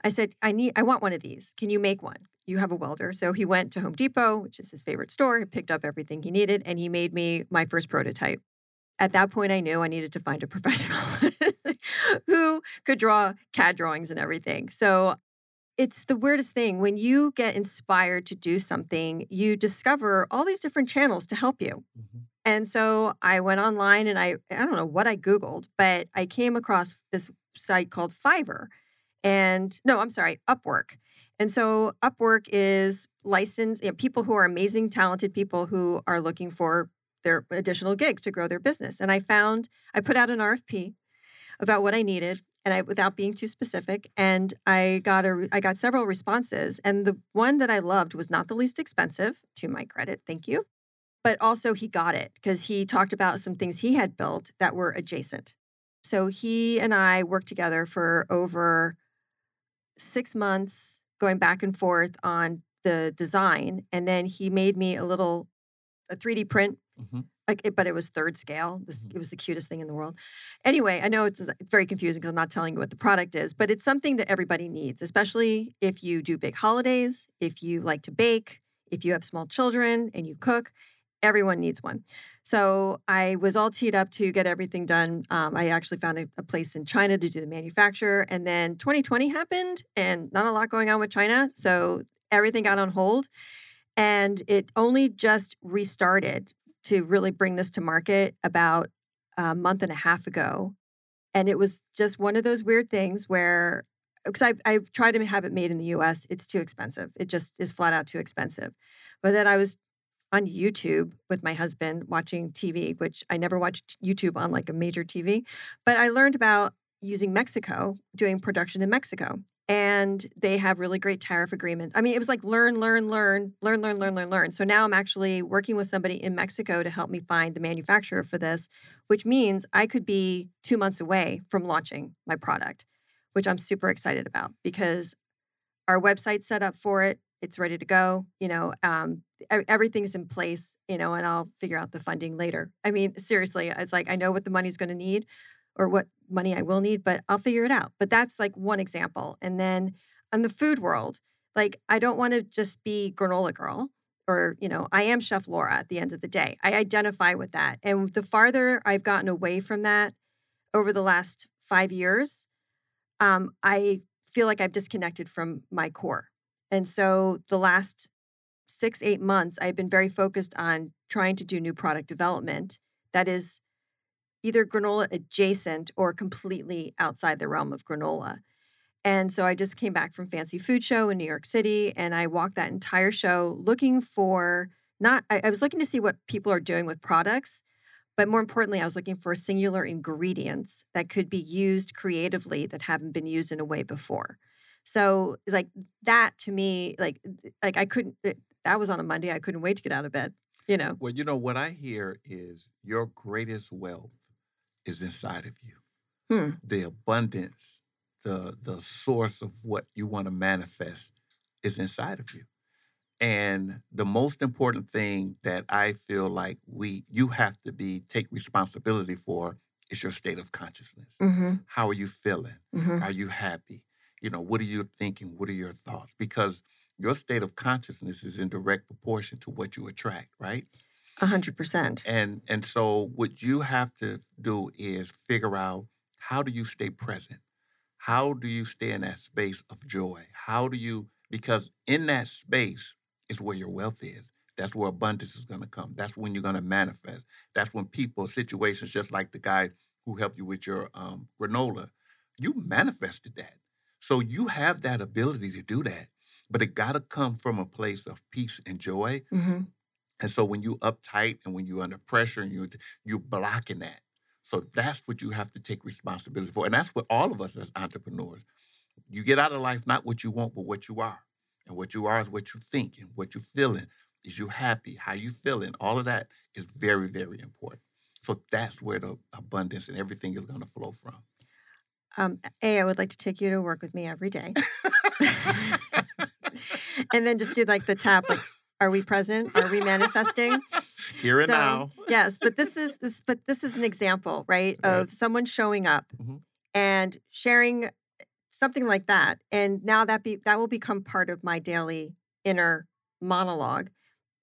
Speaker 4: I said i need i want one of these. Can you make one? You have a welder. So he went to home depot which is his favorite store he picked up everything he needed and he made me my first prototype. At that point i knew i needed to find a professional who could draw cad drawings and everything. So it's the weirdest thing when you get inspired to do something you discover all these different channels to help you.
Speaker 3: Mhm.
Speaker 4: And so i went online and i i don't know what i googled but i came across this site called fiverr and no i'm sorry upwork. And so upwork is licensed you know, people who are amazing talented people who are looking for their additional gigs to grow their business. And i found i put out an rfp about what i needed and I without being too specific and I got a I got several responses. And the one that I loved was not the least expensive to my credit thank you but also he got it because he talked about some things he had built that were adjacent so he and I worked together for over 6 months going back and forth on the design and then he made me a little a 3D print
Speaker 3: Mhm.
Speaker 4: like it, but it was third scale. This,
Speaker 3: Mhm.
Speaker 4: It was the cutest thing in the world. Anyway, I know it's, it's very confusing because I'm not telling you what the product is, but it's something that everybody needs, especially if you do big holidays, if you like to bake, if you have small children and you cook. Everyone needs one. So I was all teed up to get everything done. Um, I actually found a, a place in China to do the manufacture, and then 2020 happened, and not a lot going on with China, so everything got on hold. And it only just restarted to really bring this to market about a month and a half ago. And it was just one of those weird things where, because I've, I've tried to have it made in the US, it's too expensive. It just is flat out too expensive. But then I was on YouTube with my husband watching TV, which I never watched YouTube on like a major TV. But I learned about using Mexico, doing production in Mexico. And they have really great tariff agreements. I mean, it was like learn, learn, learn, learn, learn, learn, learn, learn. So now I'm actually working with somebody in Mexico to help me find the manufacturer for this, which means I could be two months away from launching my product, which I'm super excited about because our website's set up for it. It's ready to go. You know, um, everything's in place. You know, and I'll figure out the funding later. I mean, seriously, it's like I know what the money's going to need, or what money I will need, but I'll figure it out. But that's like one example. And then on the food world, like I don't want to just be granola girl or, you know, I am Chef Laura at the end of the day. I identify with that. And the farther I've gotten away from that over the last five years, um, I feel like I've disconnected from my core. And so the last six, eight months, I've been very focused on trying to do new product development that is either granola adjacent or completely outside the realm of granola. And so I just came back from Fancy Food Show in New York City and I walked that entire show looking for not, I, I was looking to see what people are doing with products, but more importantly, I was looking for singular ingredients that could be used creatively that haven't been used in a way before. So like that to me, like like I couldn't it- that was on a Monday. I couldn't wait to get out of bed, you know.
Speaker 3: Well, you know what I hear is your greatest wealth is inside of you.
Speaker 4: Hmm.
Speaker 3: The abundance, the the source of what you want to manifest is inside of you. And the most important thing that I feel like we you have to be take responsibility for is your state of consciousness.
Speaker 4: Mm-hmm.
Speaker 3: How are you feeling?
Speaker 4: Mm-hmm.
Speaker 3: Are you happy? You know, what are you thinking? What are your thoughts? Because your state of consciousness is in direct proportion to what you attract, right?
Speaker 4: A hundred percent.
Speaker 3: And and so what you have to do is figure out how do you stay present? How do you stay in that space of joy? How do you because in that space is where your wealth is. That's where abundance is going to come. That's when you're going to manifest. That's when people, situations just like the guy who helped you with your um, granola, you manifested that. So you have that ability to do that, but it got to come from a place of peace and joy.
Speaker 4: Mm-hmm.
Speaker 3: And so when you uptight and when you're under pressure and you you're blocking that. So that's what you have to take responsibility for. And that's what all of us as entrepreneurs. You get out of life not what you want, but what you are. And what you are is what you think and what you're feeling. Is you happy? How you feeling? All of that is very, very important. So that's where the abundance and everything is going to flow from.
Speaker 4: Um, a, I would like to take you to work with me every day, and then just do like the tap, like, are we present? Are we manifesting?
Speaker 3: Here and
Speaker 4: so
Speaker 3: now.
Speaker 4: yes, but this is this, but this is an example, right,
Speaker 3: Right.
Speaker 4: of someone showing up
Speaker 3: Mhm.
Speaker 4: and sharing something like that, and now that be that will become part of my daily inner monologue,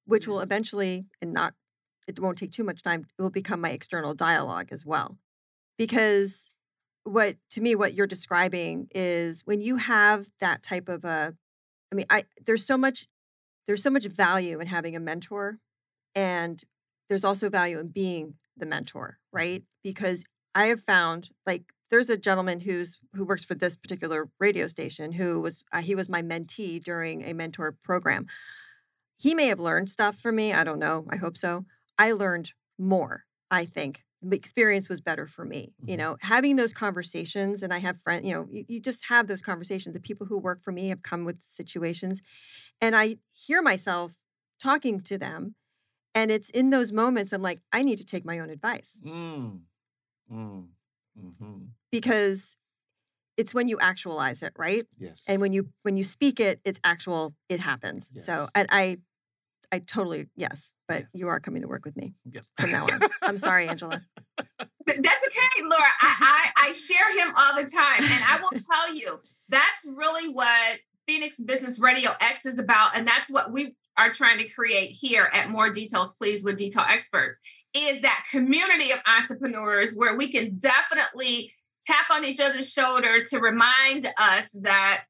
Speaker 4: which will eventually, and not, it won't take too much time. It will become my external dialogue as well, because what to me what you're describing is when you have that type of a i mean i there's so much there's so much value in having a mentor and there's also value in being the mentor right? Because i have found like there's a gentleman who's who works for this particular radio station who was uh, he was my mentee during a mentor program. He may have learned stuff from me i don't know i hope so. I learned more i think experience was better for me you
Speaker 3: Mhm.
Speaker 4: know having those conversations and i have friends you know you, you just have those conversations the people who work for me have come with situations and i hear myself talking to them and it's in those moments i'm like i need to take my own advice
Speaker 3: Mm. Mm. hmm
Speaker 4: because it's when you actualize it right
Speaker 3: Yes.
Speaker 4: and when you when you speak it it's actual it happens so
Speaker 3: Yes.
Speaker 4: and i I totally yes, but
Speaker 3: Yeah.
Speaker 4: you are coming to work with me
Speaker 3: Yes.
Speaker 4: from now on. I'm sorry, Angela.
Speaker 2: That's okay, Laura. I, I, I share him all the time. And I will tell you, that's really what Phoenix Business Radio X is about. And that's what we are trying to create here at More Details, Please, with Detail Experts, is that community of entrepreneurs where we can definitely tap on each other's shoulder to remind us that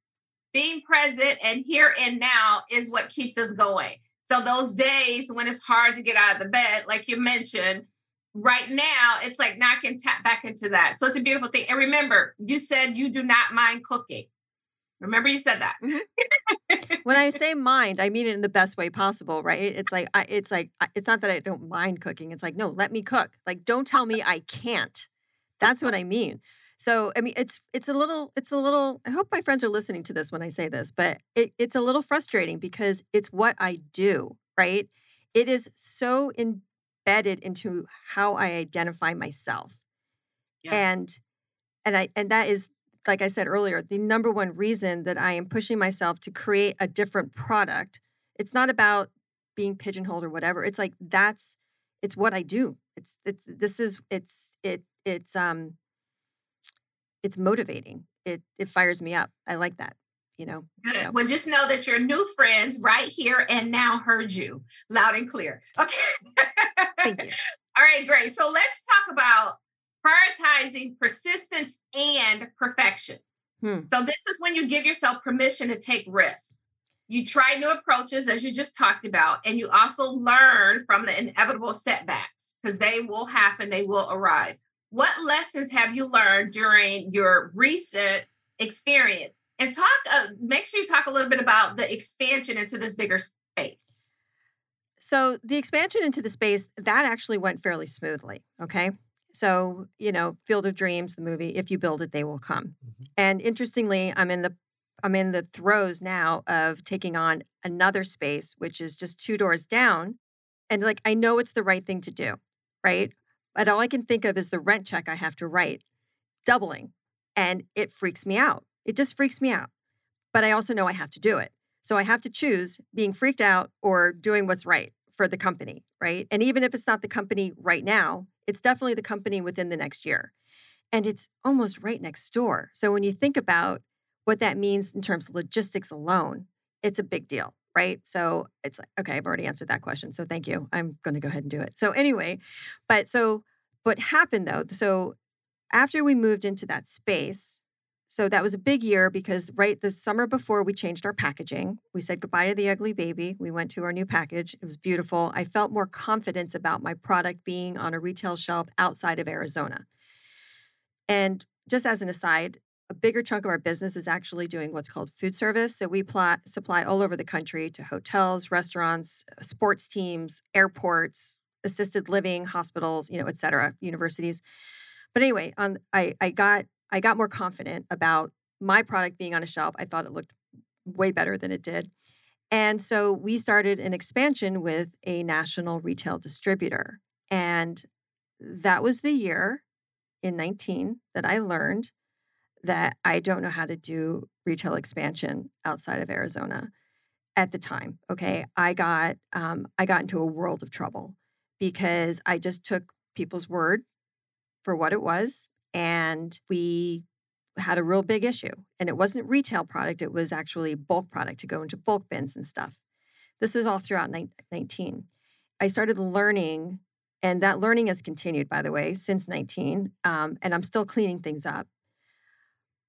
Speaker 2: being present and here and now is what keeps us going. So those days when it's hard to get out of the bed, like you mentioned, right now it's like now I can tap back into that. So it's a beautiful thing. And remember, you said you do not mind cooking. Remember you said that. Mm-hmm.
Speaker 4: when I say mind, I mean it in the best way possible, right? It's like I, it's like it's not that I don't mind cooking. It's like no, let me cook. Like don't tell me I can't. That's what uh-huh. I mean. So I mean, it's it's a little it's a little. I hope my friends are listening to this when I say this, but it, it's a little frustrating because it's what I do, right? It is so embedded into how I identify myself and and i and that is like i said earlier the number one reason that i am pushing myself to create a different product it's not about being pigeonholed or whatever it's like that's it's what i do it's it's this is it's it it's um it's motivating it it fires me up i like that you know
Speaker 2: Good.
Speaker 4: so-
Speaker 2: Well, just know that your new friends right here and now heard you loud and clear. Okay.
Speaker 4: thank you
Speaker 2: All right, great. So let's talk about prioritizing persistence and perfection.
Speaker 4: Hmm.
Speaker 2: So this is when you give yourself permission to take risks. You try new approaches, as you just talked about, and you also learn from the inevitable setbacks because they will happen, they will arise. What lessons have you learned during your recent experience? And talk, uh, make sure you talk a little bit about the expansion into this bigger space.
Speaker 4: So the expansion into the space that actually went fairly smoothly. Okay. So, you know, Field of Dreams, the movie, if you build it, they will come.
Speaker 3: Mhm.
Speaker 4: And interestingly, I'm in the I'm in the throes now of taking on another space, which is just two doors down. And like I know it's the right thing to do, right? But all I can think of is the rent check I have to write, doubling. And it freaks me out. It just freaks me out. But I also know I have to do it. So I have to choose being freaked out or doing what's right for the company, right? And even if it's not the company right now, it's definitely the company within the next year. And it's almost right next door. So when you think about what that means in terms of logistics alone, it's a big deal, right? So it's like, okay, I've already answered that question. So thank you. I'm going to go ahead and do it. So anyway, but so what happened though? So after we moved into that space, so that was a big year because right the summer before we changed our packaging, we said goodbye to the ugly baby. We went to our new package. It was beautiful. I felt more confidence about my product being on a retail shelf outside of Arizona. And just as an aside, a bigger chunk of our business is actually doing what's called food service. So we pl- supply all over the country to hotels, restaurants, uh, sports teams, airports, assisted living, hospitals, you know, et cetera, universities. But anyway, on I, I got I got more confident about my product being on a shelf. I thought it looked way better than it did. And so we started an expansion with a national retail distributor. And that was the year in 19 that I learned that I don't know how to do retail expansion outside of Arizona at the time. Okay. I got um, I got into a world of trouble because I just took people's word for what it was. And we had a real big issue. And it wasn't retail product, it was actually bulk product to go into bulk bins and stuff. This was all throughout 19. I started learning, and that learning has continued, by the way, since 19. Um, and I'm still cleaning things up.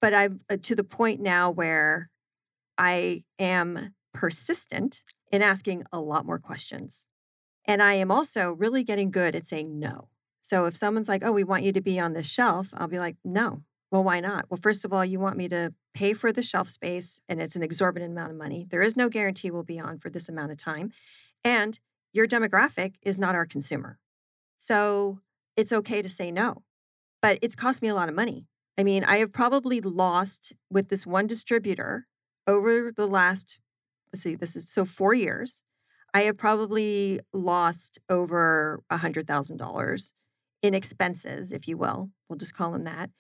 Speaker 4: But I'm uh, to the point now where I am persistent in asking a lot more questions. And I am also really getting good at saying no. So if someone's like, oh, we want you to be on this shelf, I'll be like, no. Well, why not? Well, first of all, you want me to pay for the shelf space and it's an exorbitant amount of money. There is no guarantee we'll be on for this amount of time. And your demographic is not our consumer. So it's okay to say no. But it's cost me a lot of money. I mean, I have probably lost with this one distributor over the last, let's see, this is so four years. I have probably lost over a $100,000 in expenses, if you will. We'll just call them that,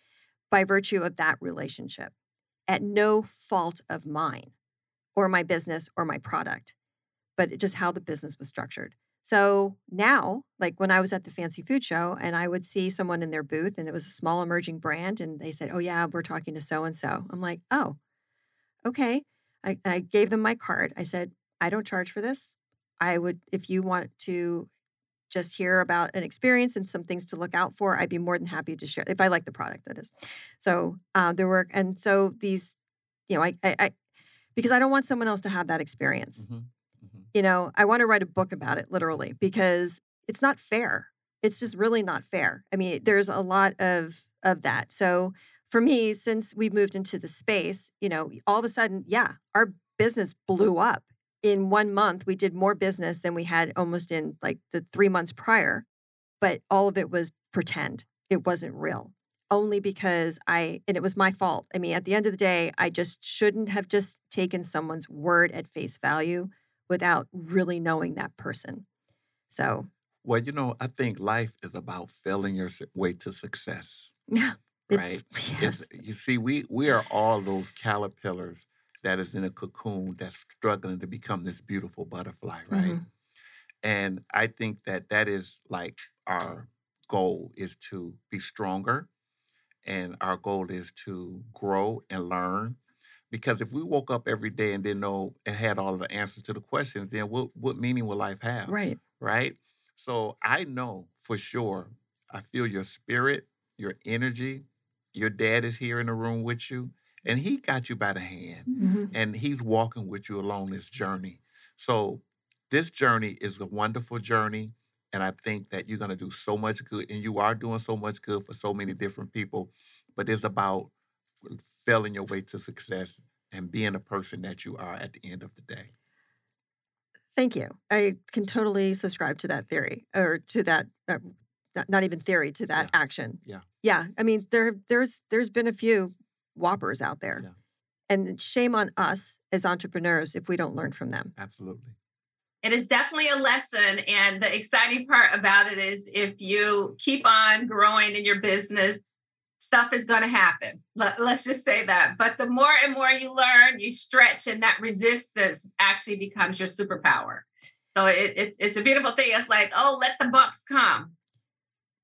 Speaker 4: by virtue of that relationship at no fault of mine or my business or my product. but just how the business was structured. So now, like when I was at the fancy food show and I would see someone in their booth and it was a small emerging brand and they said, Oh, yeah, we're talking to so and so. I'm like, Oh, okay. I, I gave them my card. I said, I don't charge for this. I would, if you want to just hear about an experience and some things to look out for, I'd be more than happy to share if I like the product, that is. So uh, there were, and so these, you know, I, I, I, because I don't want someone else to have that experience.
Speaker 3: Mhm, mhm.
Speaker 4: You know, I want to write a book about it literally because it's not fair. It's just really not fair. I mean, there's a lot of of that. So for me, since we moved into the space, you know, all of a sudden, yeah, our business blew up. In one month, we did more business than we had almost in like the three months prior. But all of it was pretend. It wasn't real. Only because I, and it was my fault. I mean, at the end of the day, I just shouldn't have just taken someone's word at face value without really knowing that person. So,
Speaker 3: Well, you know, I think life is about failing your way to success,
Speaker 4: yeah.
Speaker 3: right?
Speaker 4: Yes.
Speaker 3: It's, you see, we we are all those caterpillars that is in a cocoon that's struggling to become this beautiful butterfly, right?
Speaker 4: Mhm.
Speaker 3: And I think that that is like our goal is to be stronger, and our goal is to grow and learn. Because if we woke up every day and didn't know and had all of the answers to the questions, then what what meaning will life have?
Speaker 4: Right.
Speaker 3: right? So I know for sure, I feel your spirit, your energy. Your dad is here in the room with you, and he got you by the hand,
Speaker 4: Mhm.
Speaker 3: and he's walking with you along this journey. So this journey is a wonderful journey, and I think that you're going to do so much good, and you are doing so much good for so many different people. But it's about failing your way to success and being the person that you are at the end of the day.
Speaker 4: Thank you. I can totally subscribe to that theory or to that, uh, not, not even theory, to that action.
Speaker 3: Yeah.
Speaker 4: Yeah. I mean, there, there's, there's been a few whoppers out there.
Speaker 3: Yeah.
Speaker 4: And shame on us as entrepreneurs if we don't learn from them.
Speaker 3: Absolutely.
Speaker 2: It is definitely a lesson. And the exciting part about it is if you keep on growing in your business, stuff is going to happen. Let, us just say that. But the more and more you learn, you stretch, and that resistance actually becomes your superpower. So it, it's it's a beautiful thing. It's like, oh, let the bumps come.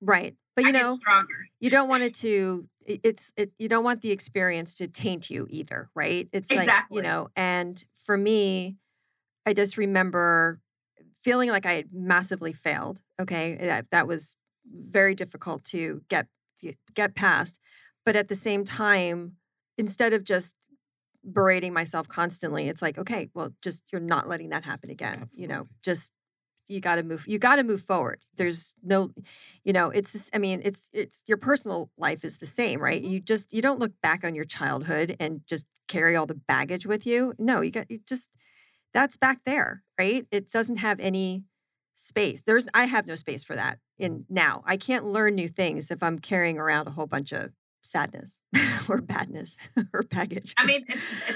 Speaker 4: Right. But you
Speaker 2: I
Speaker 4: know,
Speaker 2: stronger.
Speaker 4: you don't want it to it's it you don't want the experience to taint you either right it's like
Speaker 2: Exactly.
Speaker 4: you know and for me i just remember feeling like i had massively failed okay that, that was very difficult to get get past but at the same time instead of just berating myself constantly it's like okay well just you're not letting that happen again you know just you got to move you got to move forward. There's no you know it's this- i mean it's it's your personal life is the same right? You just you don't look back on your childhood and just carry all the baggage with you. No you got you just that's back there right? It doesn't have any space there's i have no space for that in now i can't learn new things if i'm carrying around a whole bunch of sadness or badness or baggage
Speaker 2: I mean,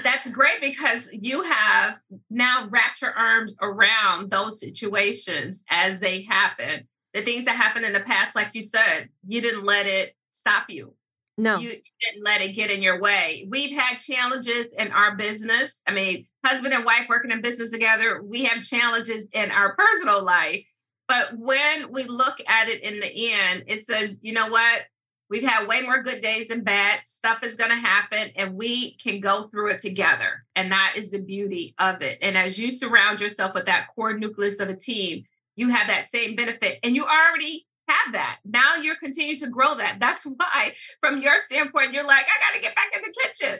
Speaker 2: that's great because you have now wrapped your arms around those situations as they happen. The things that happened in the past, like you said, you didn't let it stop you.
Speaker 4: No
Speaker 2: You didn't let it get in your way. We've had challenges in our business. I mean, husband and wife working in business together, we have challenges in our personal life. But when we look at it in the end, it says, you know what? We've had way more good days than bad. Stuff is going to happen, and we can go through it together. And that is the beauty of it. And as you surround yourself with that core nucleus of a team, you have that same benefit, and you already have that. Now you're continuing to grow that. That's why, from your standpoint, you're like, I got to get back in the kitchen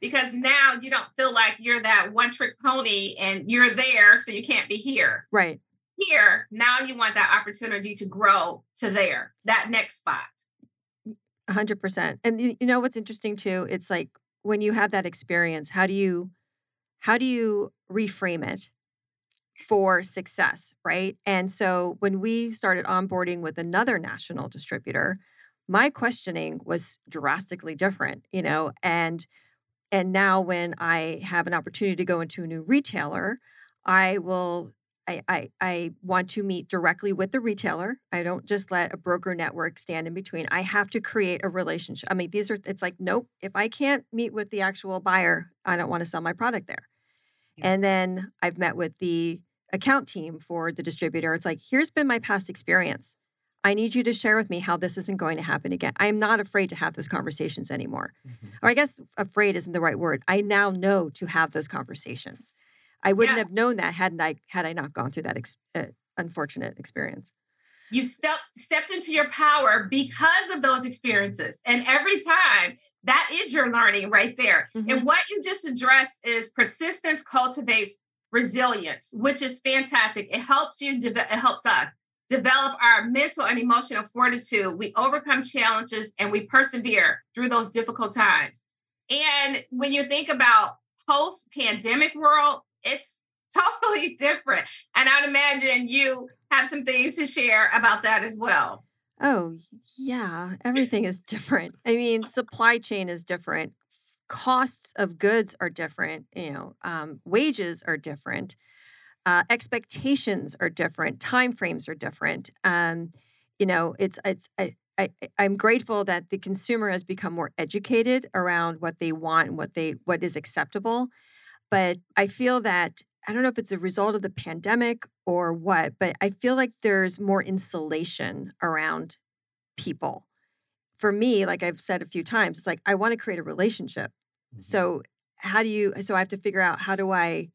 Speaker 2: because now you don't feel like you're that one trick pony and you're there, so you can't be here.
Speaker 4: right
Speaker 2: Here, now you want that opportunity to grow to there, that next spot.
Speaker 4: A hundred percent. And you you know what's interesting too? It's like when you have that experience, how do you how do you reframe it for success, right? And so when we started onboarding with another national distributor, my questioning was drastically different, you know, and and now when I have an opportunity to go into a new retailer, I will I, I I want to meet directly with the retailer. I don't just let a broker network stand in between. I have to create a relationship. I mean, these are it's like, nope, if I can't meet with the actual buyer, I don't want to sell my product there.
Speaker 2: Yeah.
Speaker 4: And then I've met with the account team for the distributor. It's like, here's been my past experience. I need you to share with me how this isn't going to happen again. I am not afraid to have those conversations anymore. Mm-hmm. Or I guess afraid isn't the right word. I now know to have those conversations. I wouldn't yeah. have known that hadn't I had I not gone through that ex- uh, unfortunate experience.
Speaker 2: You stepped stepped into your power because of those experiences, and every time that is your learning right there. Mm-hmm. And what you just addressed is persistence cultivates resilience, which is fantastic. It helps you. It helps us develop our mental and emotional fortitude. We overcome challenges and we persevere through those difficult times. And when you think about post pandemic world, it's totally different. And I'd imagine you have some things to share about that as well.
Speaker 4: Oh, yeah. Everything is different. I mean, supply chain is different. Costs of goods are different. You know, um, wages are different. Uh, expectations are different. Time frames are different. Um, you know, it's it's I, I I'm grateful that the consumer has become more educated around what they want what they what is acceptable. But I feel that I don't know if it's a result of the pandemic or what, but I feel like there's more insulation around people. For me, like I've said a few times, it's like I want to create a relationship. Mm-hmm. So, how do you, so I have to figure out how do I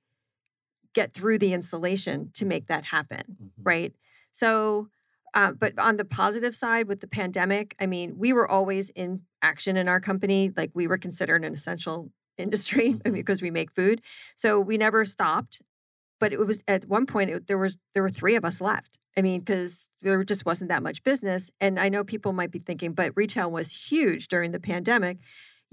Speaker 4: get through the insulation to make that happen, mm-hmm. right? So, uh, but on the positive side with the pandemic, I mean, we were always in action in our company. Like we were considered an essential industry mm-hmm. because we make food. So we never stopped. But it was at one point it, there was there were three of us left. I mean, because there just wasn't that much business. And I know people might be thinking, but retail was huge during the pandemic.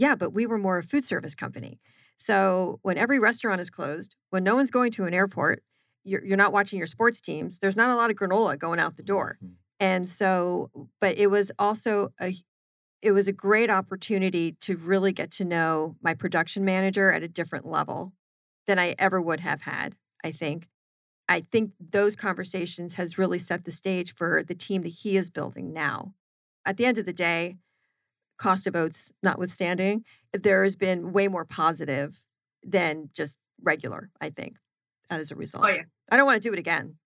Speaker 4: Yeah, but we were more a food service company. So when every restaurant is closed, when no one's going to an airport, you're, you're not watching your sports teams. There's not a lot of granola going out the door. Mm-hmm. And so, but it was also a it was a great opportunity to really get to know my production manager at a different level than I ever would have had, I think. I think those conversations has really set the stage for the team that he is building now. At the end of the day, cost of oats notwithstanding, there has been way more positive than just regular, I think, as a result.
Speaker 2: Oh, yeah.
Speaker 4: I don't want to do it again.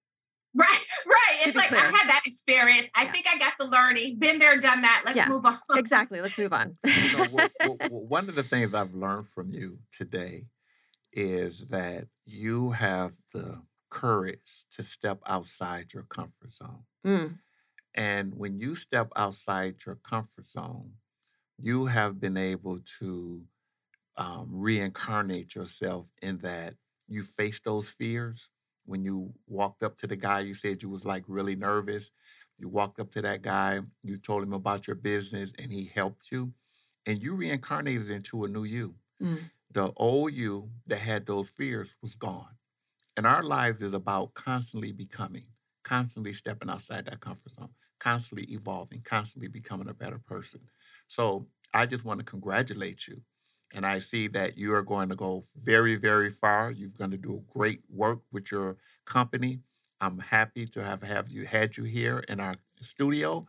Speaker 2: Right, right. It's like clear. I had that experience. I yeah. think I got the learning. Been there, done that. Let's yeah, move on.
Speaker 4: exactly. Let's move on. you know,
Speaker 3: well, well, well, one of the things I've learned from you today is that you have the courage to step outside your comfort zone. Mm. And when you step outside your comfort zone, you have been able to um, reincarnate yourself in that you faced those fears when you walked up to the guy, you said you was like really nervous. You walked up to that guy, you told him about your business, and he helped you, and you reincarnated into a new you. Mm. The old you that had those fears was gone. And our lives is about constantly becoming, constantly stepping outside that comfort zone, constantly evolving, constantly becoming a better person. So I just want to congratulate you and I see that you are going to go very, very far. You're going to do great work with your company. I'm happy to have, have you had you here in our studio.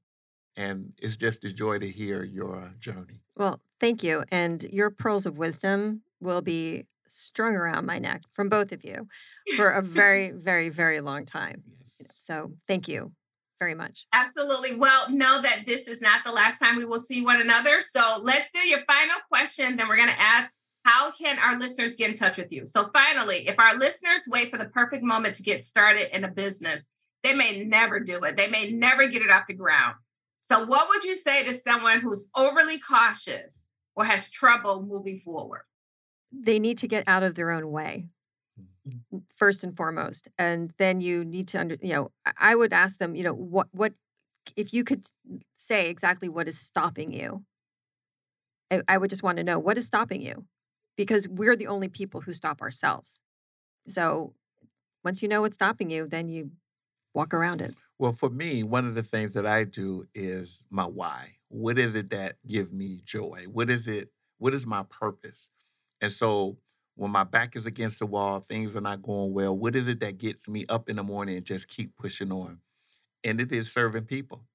Speaker 3: And it's just a joy to hear your journey.
Speaker 4: Well, thank you. And your pearls of wisdom will be strung around my neck from both of you for a very, very, very long time. Yes. So thank you very much.
Speaker 2: Absolutely. Well, know that this is not the last time we will see one another. So let's do your final question. Then we're going to ask how can our listeners get in touch with you? So, finally, if our listeners wait for the perfect moment to get started in a business, they may never do it. They may never get it off the ground. So, what would you say to someone who's overly cautious or has trouble moving forward?
Speaker 4: They need to get out of their own way first and foremost and then you need to under you know i would ask them you know what what if you could say exactly what is stopping you. I, I would just want to know what is stopping you? Because we're the only people who stop ourselves. So once you know what's stopping you then you walk around it.
Speaker 3: Well for me one of the things that i do is my why. What is it that give me joy? What is it what is my purpose? And so when my back is against the wall, things are not going well, what is it that gets me up in the morning and just keep pushing on? And it is serving people.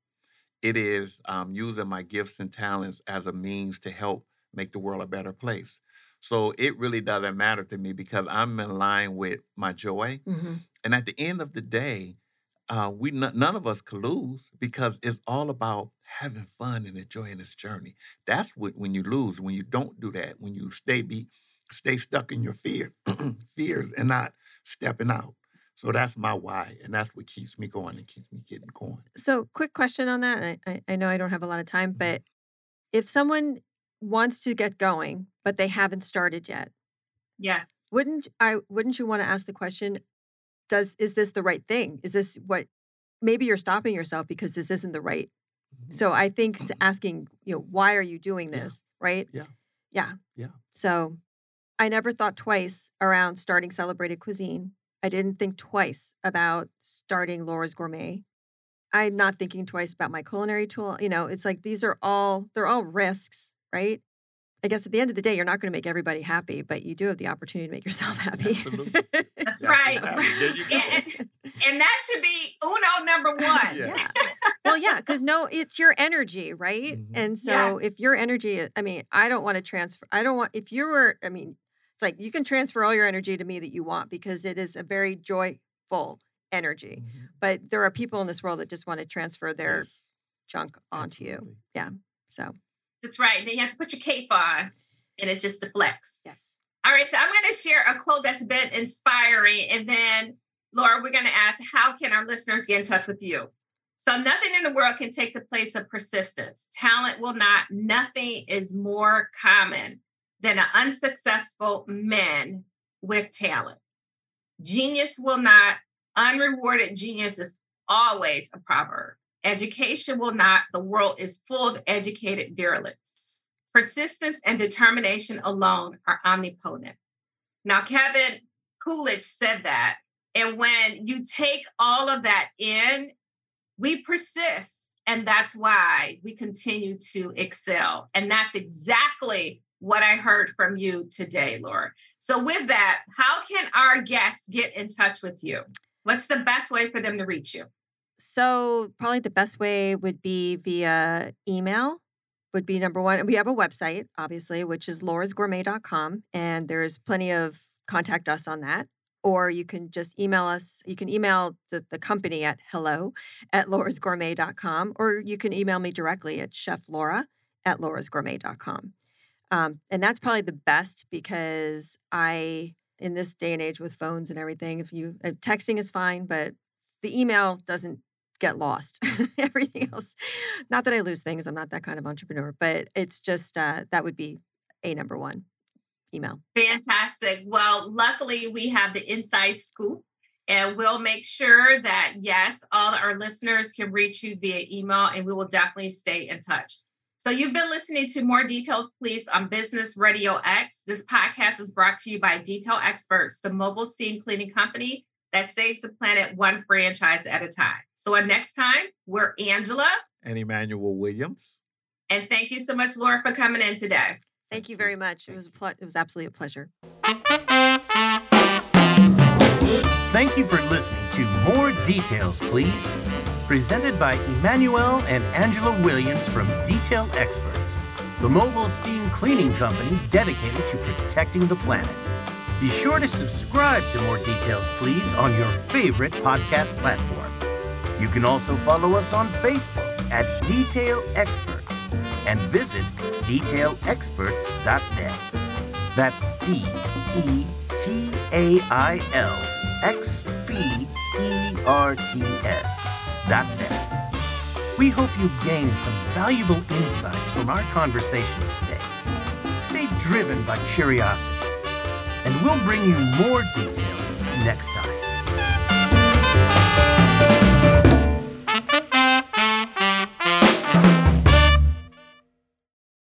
Speaker 3: It is um, using my gifts and talents as a means to help make the world a better place. So it really doesn't matter to me because I'm in line with my joy. Mm-hmm. And at the end of the day, uh, we n- none of us could lose because it's all about having fun and enjoying this journey. That's what when you lose, when you don't do that, when you stay be stay stuck in your fear fears and not stepping out. So that's my why, and that's what keeps me going and keeps me getting going.
Speaker 4: So, quick question on that. I, I, I know I don't have a lot of time,
Speaker 3: Mhm.
Speaker 4: but if someone wants to get going, but they haven't started yet,
Speaker 2: Yes.
Speaker 4: wouldn't I? Wouldn't you want to ask the question? Does is this the right thing? Is this what? Maybe you're stopping yourself because this isn't the right.
Speaker 3: Mhm.
Speaker 4: So I think asking, you know, why are you doing
Speaker 3: Yeah.
Speaker 4: this? Right?
Speaker 3: Yeah.
Speaker 4: Yeah.
Speaker 3: Yeah.
Speaker 4: So I never thought twice around starting celebrated cuisine. I didn't think twice about starting Laura's Gourmet. I'm not thinking twice about my culinary tool. You know, it's like these are all they're all risks, right? I guess at the end of the day, you're not going to make everybody happy, but you do have the opportunity to make yourself happy.
Speaker 3: Absolutely.
Speaker 2: That's
Speaker 3: Yeah,
Speaker 2: right.
Speaker 3: exactly. There you go.
Speaker 2: and, and that should be uno number one.
Speaker 3: Yeah.
Speaker 4: yeah. Well, yeah, because no, it's your energy, right?
Speaker 3: Mhm.
Speaker 4: And so
Speaker 2: Yes.
Speaker 4: if your energy, I mean, I don't want to transfer. I don't want if you were. I mean, it's like you can transfer all your energy to me that you want because it is a very joyful energy.
Speaker 3: Mhm.
Speaker 4: But there are people in this world that just want to transfer their
Speaker 3: Yes,
Speaker 4: junk onto you.
Speaker 3: Yeah.
Speaker 4: So
Speaker 2: That's right. Then you have to put your cape on and it just deflects.
Speaker 4: yes.
Speaker 2: All right. So I'm going to share a quote that's been inspiring. And then, Laura, we're going to ask how can our listeners get in touch with you? So, nothing in the world can take the place of persistence. Talent will not. Nothing is more common than an unsuccessful man with talent. Genius will not. Unrewarded genius is always a proverb. Education will not. The world is full of educated derelicts. Persistence and determination alone are omnipotent. Now, Calvin Coolidge said that. And when you take all of that in, we persist. And that's why we continue to excel. And that's exactly what I heard from you today, Laura. So, with that, how can our guests get in touch with you? What's the best way for them to reach you?
Speaker 4: So probably the best way would be via email. Would be number one. We have a website, obviously, which is laurasgourmet.com, and there's plenty of contact us on that. Or you can just email us. You can email the, the company at hello at laurasgourmet.com, or you can email me directly at chef laura at laurasgourmet.com. Um, and that's probably the best because I, in this day and age with phones and everything, if you uh, texting is fine, but the email doesn't get lost. Everything else, not that I lose things, I'm not that kind of entrepreneur, but it's just uh, that would be a number one email.
Speaker 2: Fantastic. Well, luckily we have the inside scoop and we'll make sure that yes, all our listeners can reach you via email and we will definitely stay in touch. So you've been listening to More Details Please on Business Radio X. This podcast is brought to you by Detail Experts, the mobile steam cleaning company that saves the planet one franchise at a time. So until next time, we're Angela.
Speaker 3: And Emmanuel Williams.
Speaker 2: And thank you so much, Laura, for coming in today.
Speaker 4: Thank you very much. It was a ple- it was absolutely a pleasure.
Speaker 1: Thank you for listening to More Details, Please, presented by Emmanuel and Angela Williams from Detail Experts, the mobile steam cleaning company dedicated to protecting the planet. Be sure to subscribe to More Details, Please on your favorite podcast platform. You can also follow us on Facebook at Detail Experts and visit detailexperts.net. That's D E T A I L X B E R T S www.thebrainfuck.net. We hope you've gained some valuable insights from our conversations today. Stay driven by curiosity, and we'll bring you more details next time.